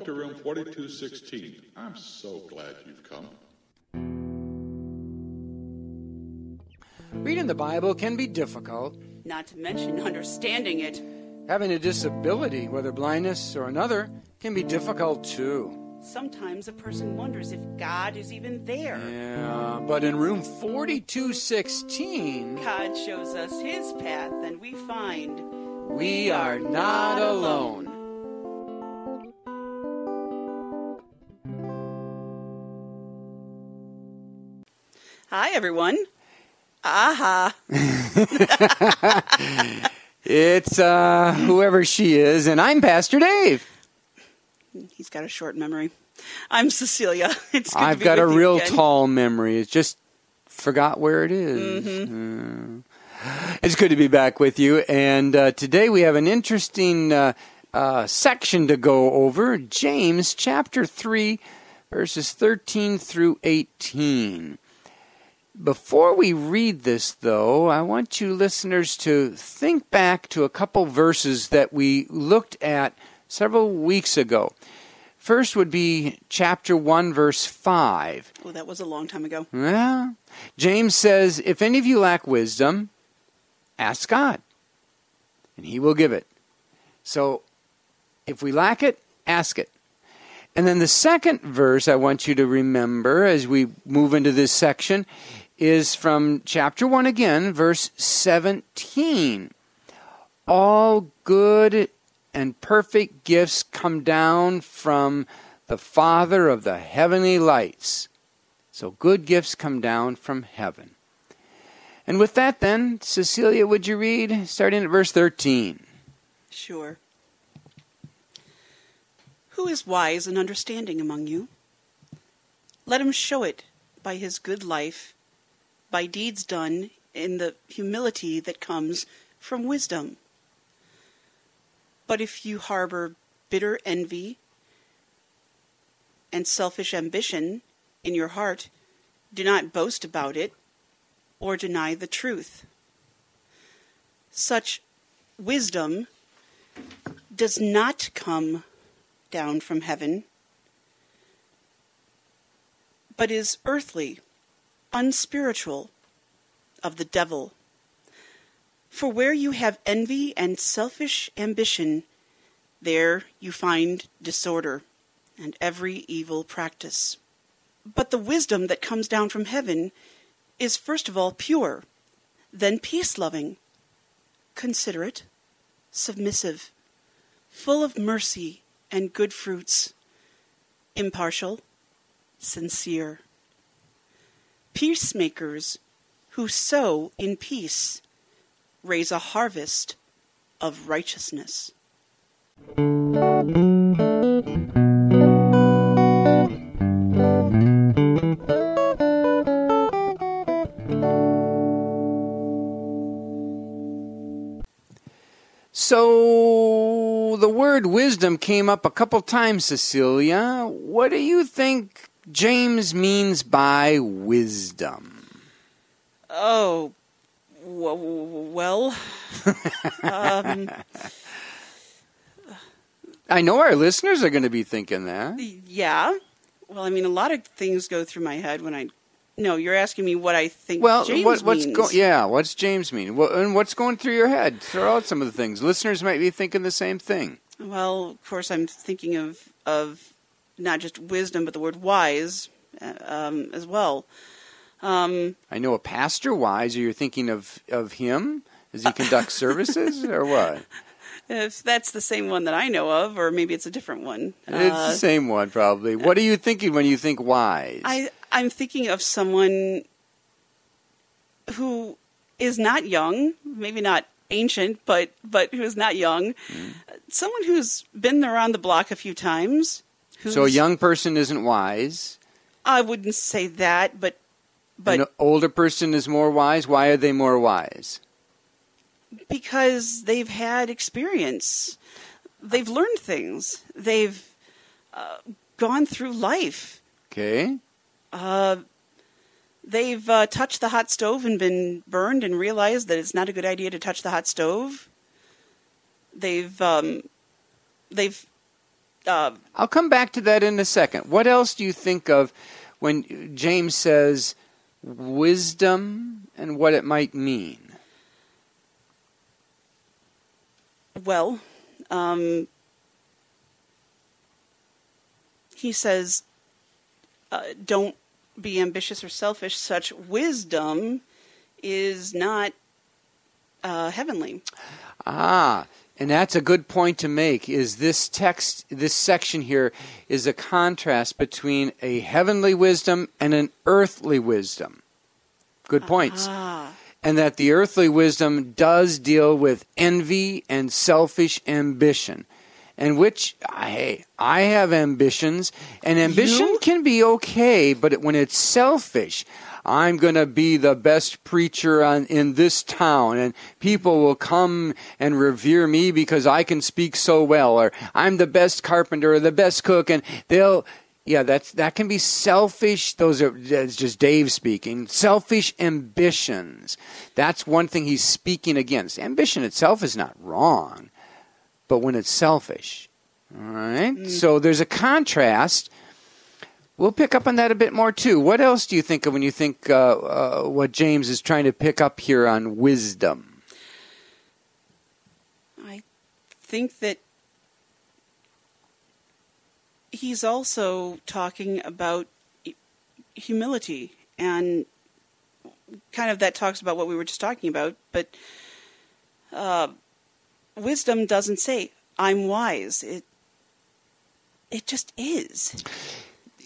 welcome to room 4216. I'm so glad you've come. Reading the Bible can be difficult. Not to mention understanding it. Having a disability, whether blindness or another, can be difficult too. Sometimes a person wonders if God is even there. Yeah, but in room 4216, God shows us his path, and we find we are not alone. Hi, everyone. Aha. It's uh, whoever she is, and I'm Pastor Dave. He's got a short memory. I'm Cecilia. It's good I've be got a real again. tall memory. It's just forgot where it is. Mm. It's good to be back with you. And uh, today we have an interesting uh, uh, section to go over James chapter 3, verses 13 through 18. Before we read this, though, I want you listeners to think back to a couple verses that we looked at several weeks ago. First would be chapter 1, verse 5. Oh, that was a long time ago. Well, James says, If any of you lack wisdom, ask God, and he will give it. So, if we lack it, ask it. And then the second verse I want you to remember as we move into this section is from chapter 1 again, verse 17. All good and perfect gifts come down from the Father of the heavenly lights. So good gifts come down from heaven. And with that, then, Cecilia, would you read starting at verse 13? Sure. Who is wise and understanding among you? Let him show it by his good life, by deeds done in the humility that comes from wisdom. But if you harbor bitter envy and selfish ambition in your heart, do not boast about it or deny the truth. Such wisdom does not come down from heaven, but is earthly, unspiritual, of the devil. For where you have envy and selfish ambition, there you find disorder and every evil practice. But the wisdom that comes down from heaven is first of all pure, then peace loving, considerate, submissive, full of mercy and good fruits, impartial, sincere. Peacemakers who sow in peace raise a harvest of righteousness. So the word wisdom came up a couple times, Cecilia. What do you think James means by wisdom? Oh, w- well, um, I know our listeners are going to be thinking that. yeah. Well, I mean, a lot of things go through my head when I. No, you're asking me what I think Well, James what, what's means. go- yeah, what's James mean? What, and what's going through your head? Throw out some of the things. Listeners might be thinking the same thing. Well, of course, I'm thinking of of not just wisdom, but the word wise uh, um, as well. Um, I know a pastor wise. Are you thinking of of him as he conducts services, or what? if that's the same one that I know of, or maybe it's a different one. It's Uh, the same one, probably. What are you thinking when you think wise? I I'm thinking of someone who is not young, maybe not ancient, but but who is not young. Mm. Someone who's been around the block a few times. Who's, so a young person isn't wise. I wouldn't say that, but but An older person is more wise. Why are they more wise? because they've had experience, they've learned things, they've uh, gone through life. Okay. Uh, they've uh, touched the hot stove and been burned and realized that it's not a good idea to touch the hot stove. They've um, they've uh, I'll come back to that in a second. What else do you think of when James says wisdom and what it might mean? well, um, he says, uh, don't be ambitious or selfish. Such wisdom is not uh, heavenly. Ah, and that's a good point to make is this text this section here is a contrast between a heavenly wisdom and an earthly wisdom. Good points. Ah, and that the earthly wisdom does deal with envy and selfish ambition. And which, hey, I have ambitions, and ambition You? can be okay, but when it's selfish, I'm going to be the best preacher on, in this town, and people will come and revere me because I can speak so well, or I'm the best carpenter or the best cook, and they'll, yeah, that's that can be selfish. Those are that's just Dave speaking. Selfish ambitions. That's one thing he's speaking against. Ambition itself is not wrong, but when it's selfish, all right. Mm. So there's a contrast. We'll pick up on that a bit more too. What else do you think of when you think uh, uh, what James is trying to pick up here on wisdom? I think that he's also talking about humility and kind of that talks about what we were just talking about but uh, wisdom doesn't say i'm wise it it just is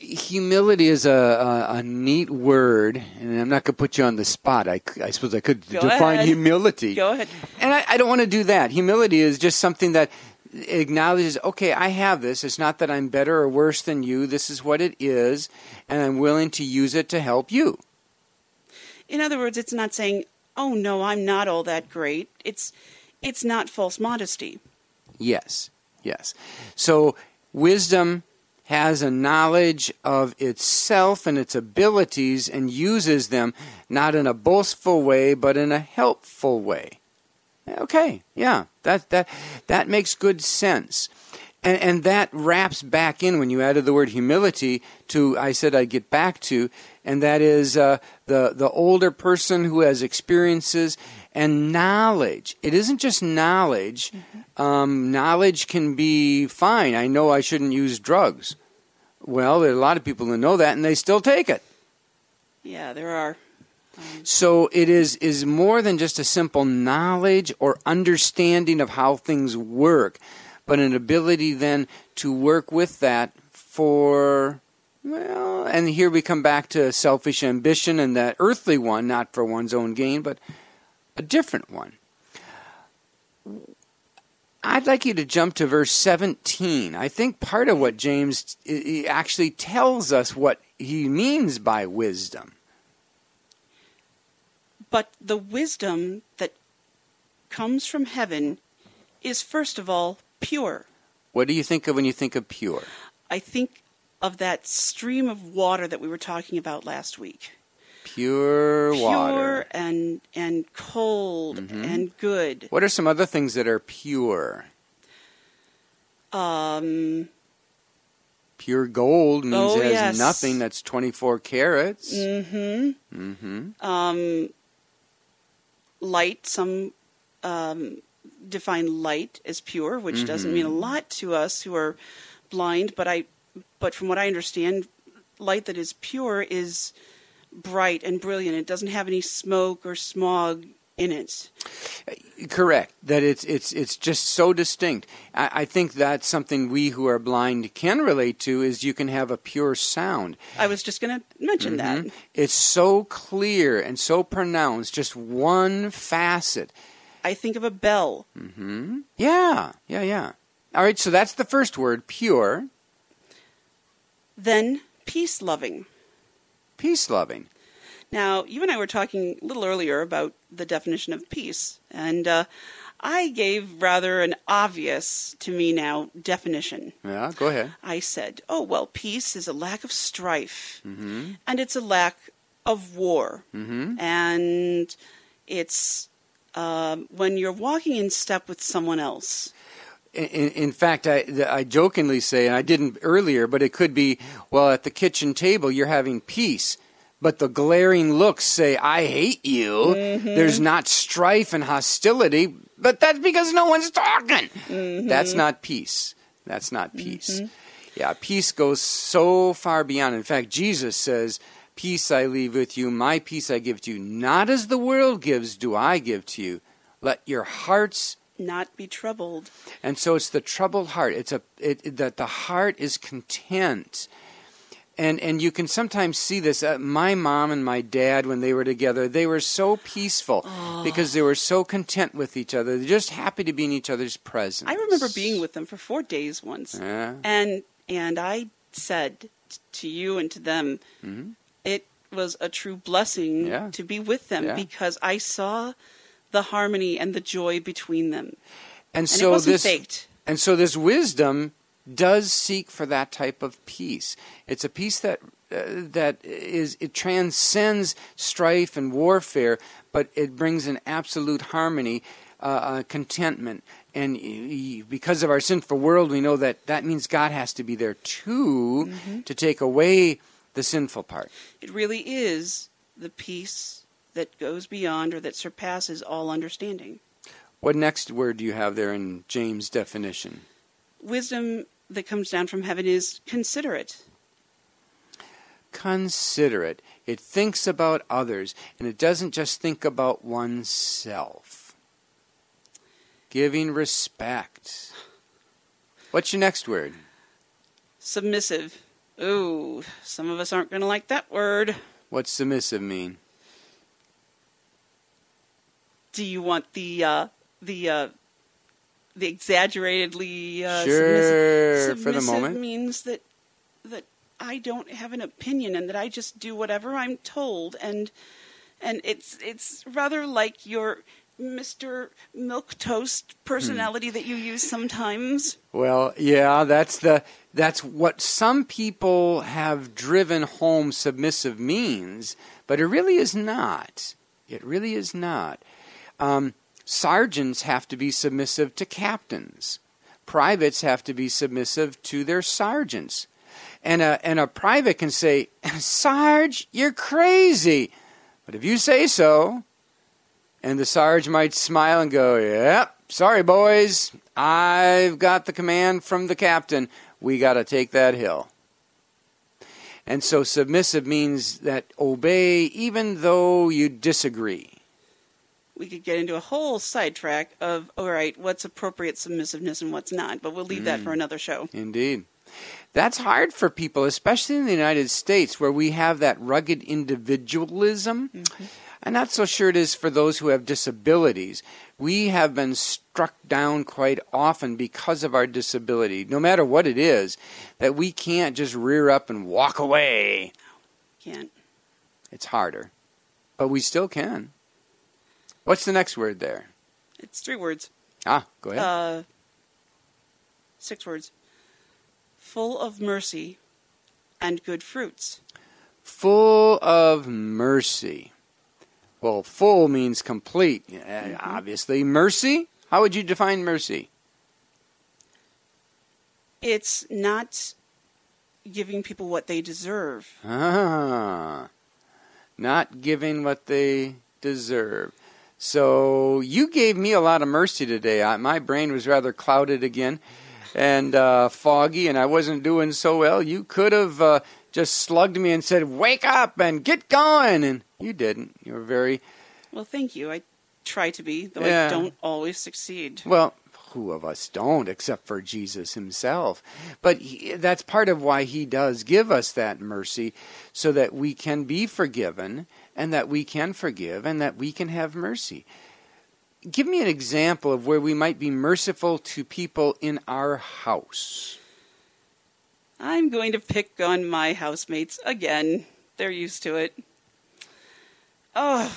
humility is a, a, a neat word, and I'm not going to put you on the spot. I, I suppose I could Go define ahead. humility. go ahead And I, I don't want to do that. Humility is just something that acknowledges, okay, I have this. It's not that I'm better or worse than you. This is what it is, and I'm willing to use it to help you. in other words it's not saying oh no i'm not all that great it's it's not false modesty Yes, yes. So wisdom has a knowledge of itself and its abilities and uses them not in a boastful way but in a helpful way. Okay, yeah, that that that makes good sense. And, and that wraps back in when you added the word humility to I said I'd get back to, and that is uh, the the older person who has experiences and knowledge. It isn't just knowledge. Um, knowledge can be fine. I know I shouldn't use drugs. Well, there are a lot of people who know that, and they still take it. yeah there are So it is is more than just a simple knowledge or understanding of how things work, but an ability then to work with that for well, and here we come back to selfish ambition and that earthly one, not for one's own gain, but a different one. I'd like you to jump to verse 17. I think part of what James actually tells us what he means by wisdom. But the wisdom that comes from heaven is first of all pure. What do you think of when you think of pure? I think of that stream of water that we were talking about last week. Pure, Pure water. and and cold Mhm. and good. What are some other things that are pure? Um, Pure gold means Oh, it has yes. nothing that's 24 carats. Mm-hmm. Mm-hmm. um, light. Some um, define light as pure, which doesn't mean a Mm-hmm. lot to us who are blind. But I, but from what I understand, light that is pure is bright and brilliant. It doesn't have any smoke or smog in it. Correct. That it's it's it's just so distinct. I, I think that's something we who are blind can relate to. Is you can have a pure sound. I was just going to mention that. Mhm. It's so clear and so pronounced. Just one facet. I think of a bell. Mm-hmm. Yeah, yeah, yeah. All right. So that's the first word, pure, Then peace loving. Peace loving. Now, you and I were talking a little earlier about the definition of peace, and uh, I gave rather an obvious, to me now, definition. Yeah. Go ahead. I said, oh, well, peace is a lack of strife, Mm-hmm. and it's a lack of war, Mm-hmm. and it's um, when you're walking in step with someone else. In, in fact, I, I jokingly say, and I didn't earlier, but it could be, well, at the kitchen table, you're having peace. But the glaring looks say, I hate you. Mm-hmm. There's not strife and hostility, but that's because no one's talking. Mm-hmm. That's not peace. That's not peace. Yeah, peace goes so far beyond. In fact, Jesus says, Peace I leave with you, my peace I give to you. Not as the world gives, do I give to you. Let your hearts Not be troubled. and so it's the troubled heart. It's a it, that the heart is content, and and you can sometimes see this. Uh, my mom and my dad, when they were together, they were so peaceful because they were so content with each other. They're just happy to be in each other's presence. I remember being with them for four days once, Yeah. and and I said t- to you and to them, Mhm. it was a true blessing Yeah. to be with them Yeah. because I saw the harmony and the joy between them, and and so it wasn't this faked. and so this wisdom does seek for that type of peace. It's a peace that uh, that is it transcends strife and warfare, but it brings an absolute harmony, uh, uh, contentment. And because of our sinful world, we know that that means God has to be there too to take away the sinful part. It really is the peace that goes beyond or that surpasses all understanding. What next word do you have there in James' definition? Wisdom that comes down from heaven is considerate. considerate. It thinks about others, and it doesn't just think about oneself. Giving respect. What's your next word? Submissive. Ooh, some of us aren't going to like that word. What's submissive mean? Do you want the uh, the uh, the exaggeratedly uh, Sure, submissive? for the moment. means that that I don't have an opinion and that I just do whatever I'm told, and and it's it's rather like your Mr. Milquetoast personality that you use sometimes. Well, yeah, that's the that's what some people have driven home submissive means, but it really is not. It really is not. Um, sergeants have to be submissive to captains. Privates have to be submissive to their sergeants. And a, and a private can say, Sarge, you're crazy. But if you say so, and the Sarge might smile and go, Yep, sorry, boys. I've got the command from the captain. We got to take that hill. And so submissive means that obey even though you disagree. We could get into a whole sidetrack of all right, what's appropriate submissiveness and what's not, but we'll leave that for mm. another show. Indeed. That's hard for people, especially in the United States, where we have that rugged individualism. Mm-hmm. I'm not so sure it is for those who have disabilities. We have been struck down quite often because of our disability, no matter what it is, that we can't just rear up and walk away. Can't. It's harder, but we still can. What's the next word there? It's three words. Ah, go ahead. Uh, six words. Full of mercy and good fruits. full of mercy. Well, full means complete, uh, obviously. Mercy? How would you define mercy? It's not giving people what they deserve. Ah, not giving what they deserve. So you gave me a lot of mercy today. I, my brain was rather clouded again and uh, foggy, and I wasn't doing so well. You could have uh, just slugged me and said, "Wake up and get going," and you didn't. You were very Well, thank you. I try to be, though Yeah. I don't always succeed. Well, who of us don't, except for Jesus himself? But he, that's part of why he does give us that mercy, so that we can be forgiven, and that we can forgive, and that we can have mercy. Give me an example of where we might be merciful to people in our house. I'm going to pick on my housemates again. They're used to it. Oh,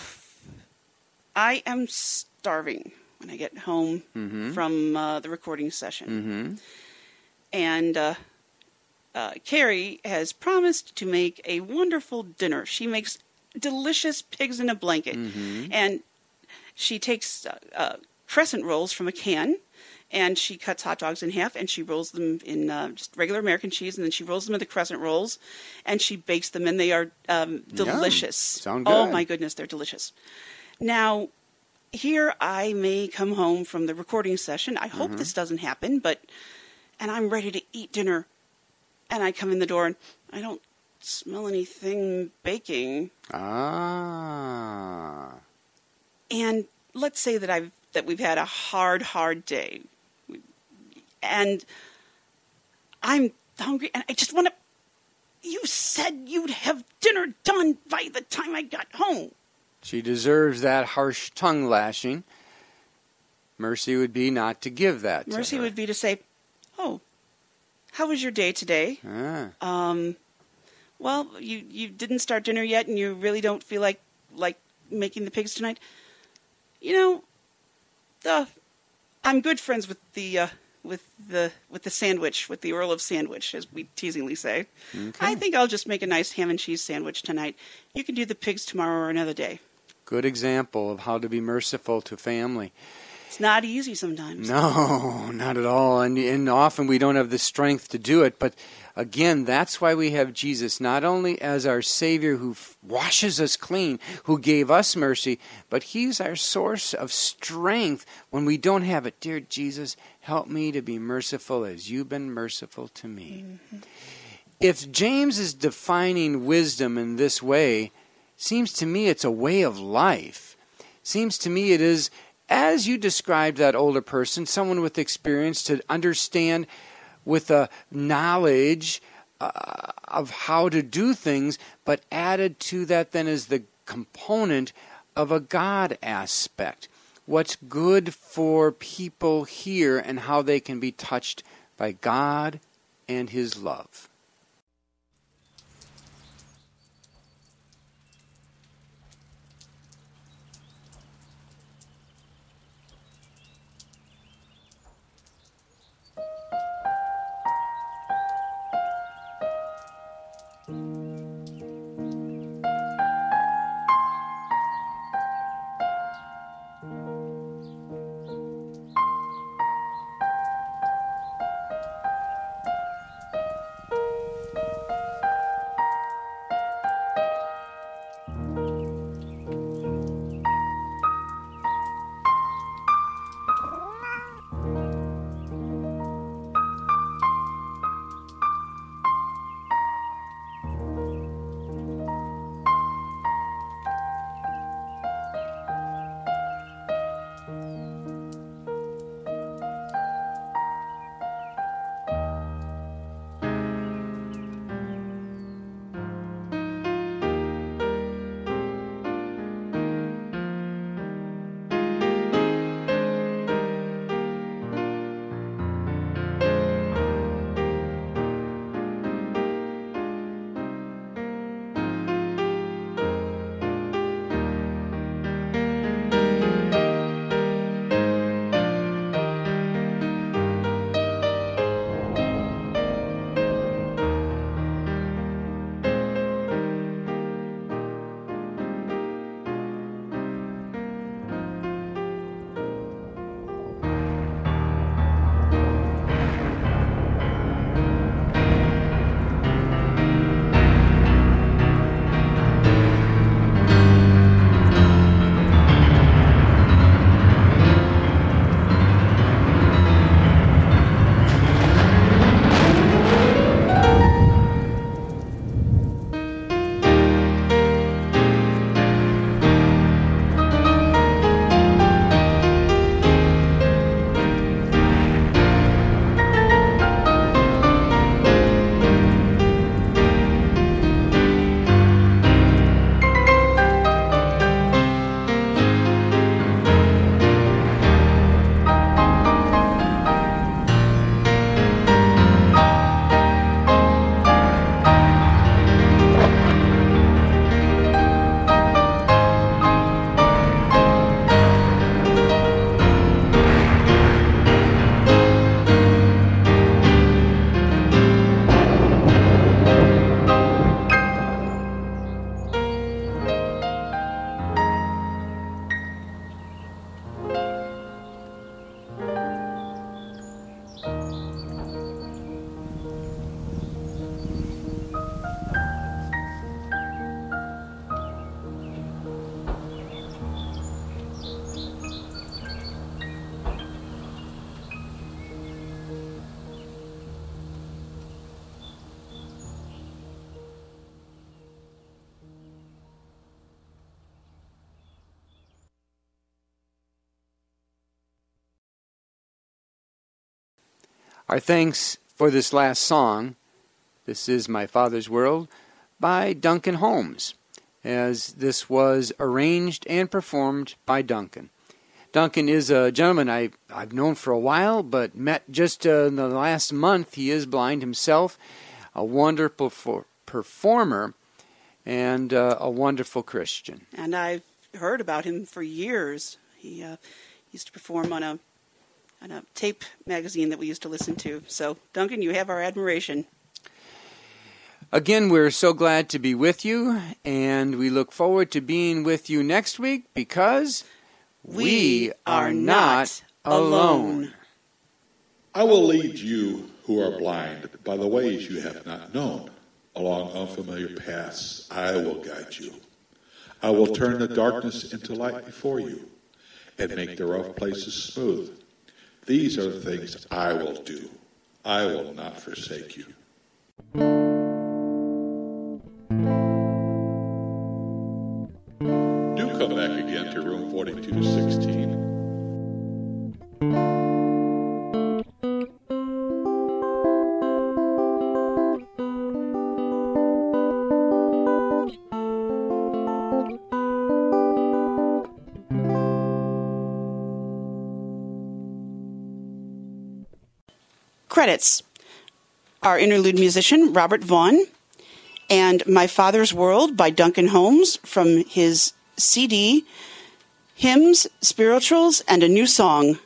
I am starving when I get home Mm-hmm. from uh, the recording session. Mm-hmm. and uh, uh, Carrie has promised to make a wonderful dinner. She makes delicious pigs in a blanket, Mm-hmm. and she takes uh, uh, crescent rolls from a can, and she cuts hot dogs in half and she rolls them in uh, just regular American cheese, and then she rolls them into crescent rolls, and she bakes them, and they are um, delicious. Sound Oh my goodness, they're delicious. Now, here I may come home from the recording session. I Mm-hmm. hope this doesn't happen, but and I'm ready to eat dinner, and I come in the door and I don't smell anything baking. Ah. and let's say that I've that we've had a hard, hard day, and I'm hungry, and I just want to. You said you'd have dinner done by the time I got home. She deserves that harsh tongue lashing. Mercy would be not to give that. Mercy would be to say, "Oh, how was your day today? Ah. Um, well, you you didn't start dinner yet, and you really don't feel like like making the pigs tonight. You know, uh, I'm good friends with the uh, with the with the sandwich, with the Earl of Sandwich, as we teasingly say. I think I'll just make a nice ham and cheese sandwich tonight. You can do the pigs tomorrow or another day. Good example of how to be merciful to family. It's not easy sometimes. No, not at all. And, and often we don't have the strength to do it. But again, that's why we have Jesus, not only as our Savior who f- washes us clean, who gave us mercy, but He's our source of strength when we don't have it. Dear Jesus, help me to be merciful as you've been merciful to me. Mm-hmm. If James is defining wisdom in this way, seems to me it's a way of life. Seems to me it is as you described that older person, someone with experience to understand with a knowledge uh, of how to do things, but added to that then is the component of a God aspect. What's good for people here and how they can be touched by God and His love. Our thanks for this last song, This Is My Father's World, by Duncan Holmes, as this was arranged and performed by Duncan. Duncan is a gentleman I, I've known for a while, but met just uh, in the last month. He is blind himself, a wonderful for, performer, and uh, a wonderful Christian. And I've heard about him for years. He uh, used to perform on a on a tape magazine that we used to listen to. So, Duncan, you have our admiration. Again, we're so glad to be with you, and we look forward to being with you next week because we are not alone. I will lead you who are blind by the ways you have not known. Along unfamiliar paths, I will guide you. I will turn the darkness into light before you and make the rough places smooth. These are the things I will do. I will not forsake you. Do come back again to room 4216. Credits Our interlude musician, Robert Vaughn, and My Father's World by Duncan Holmes from his CD, Hymns, Spirituals, and a New Song.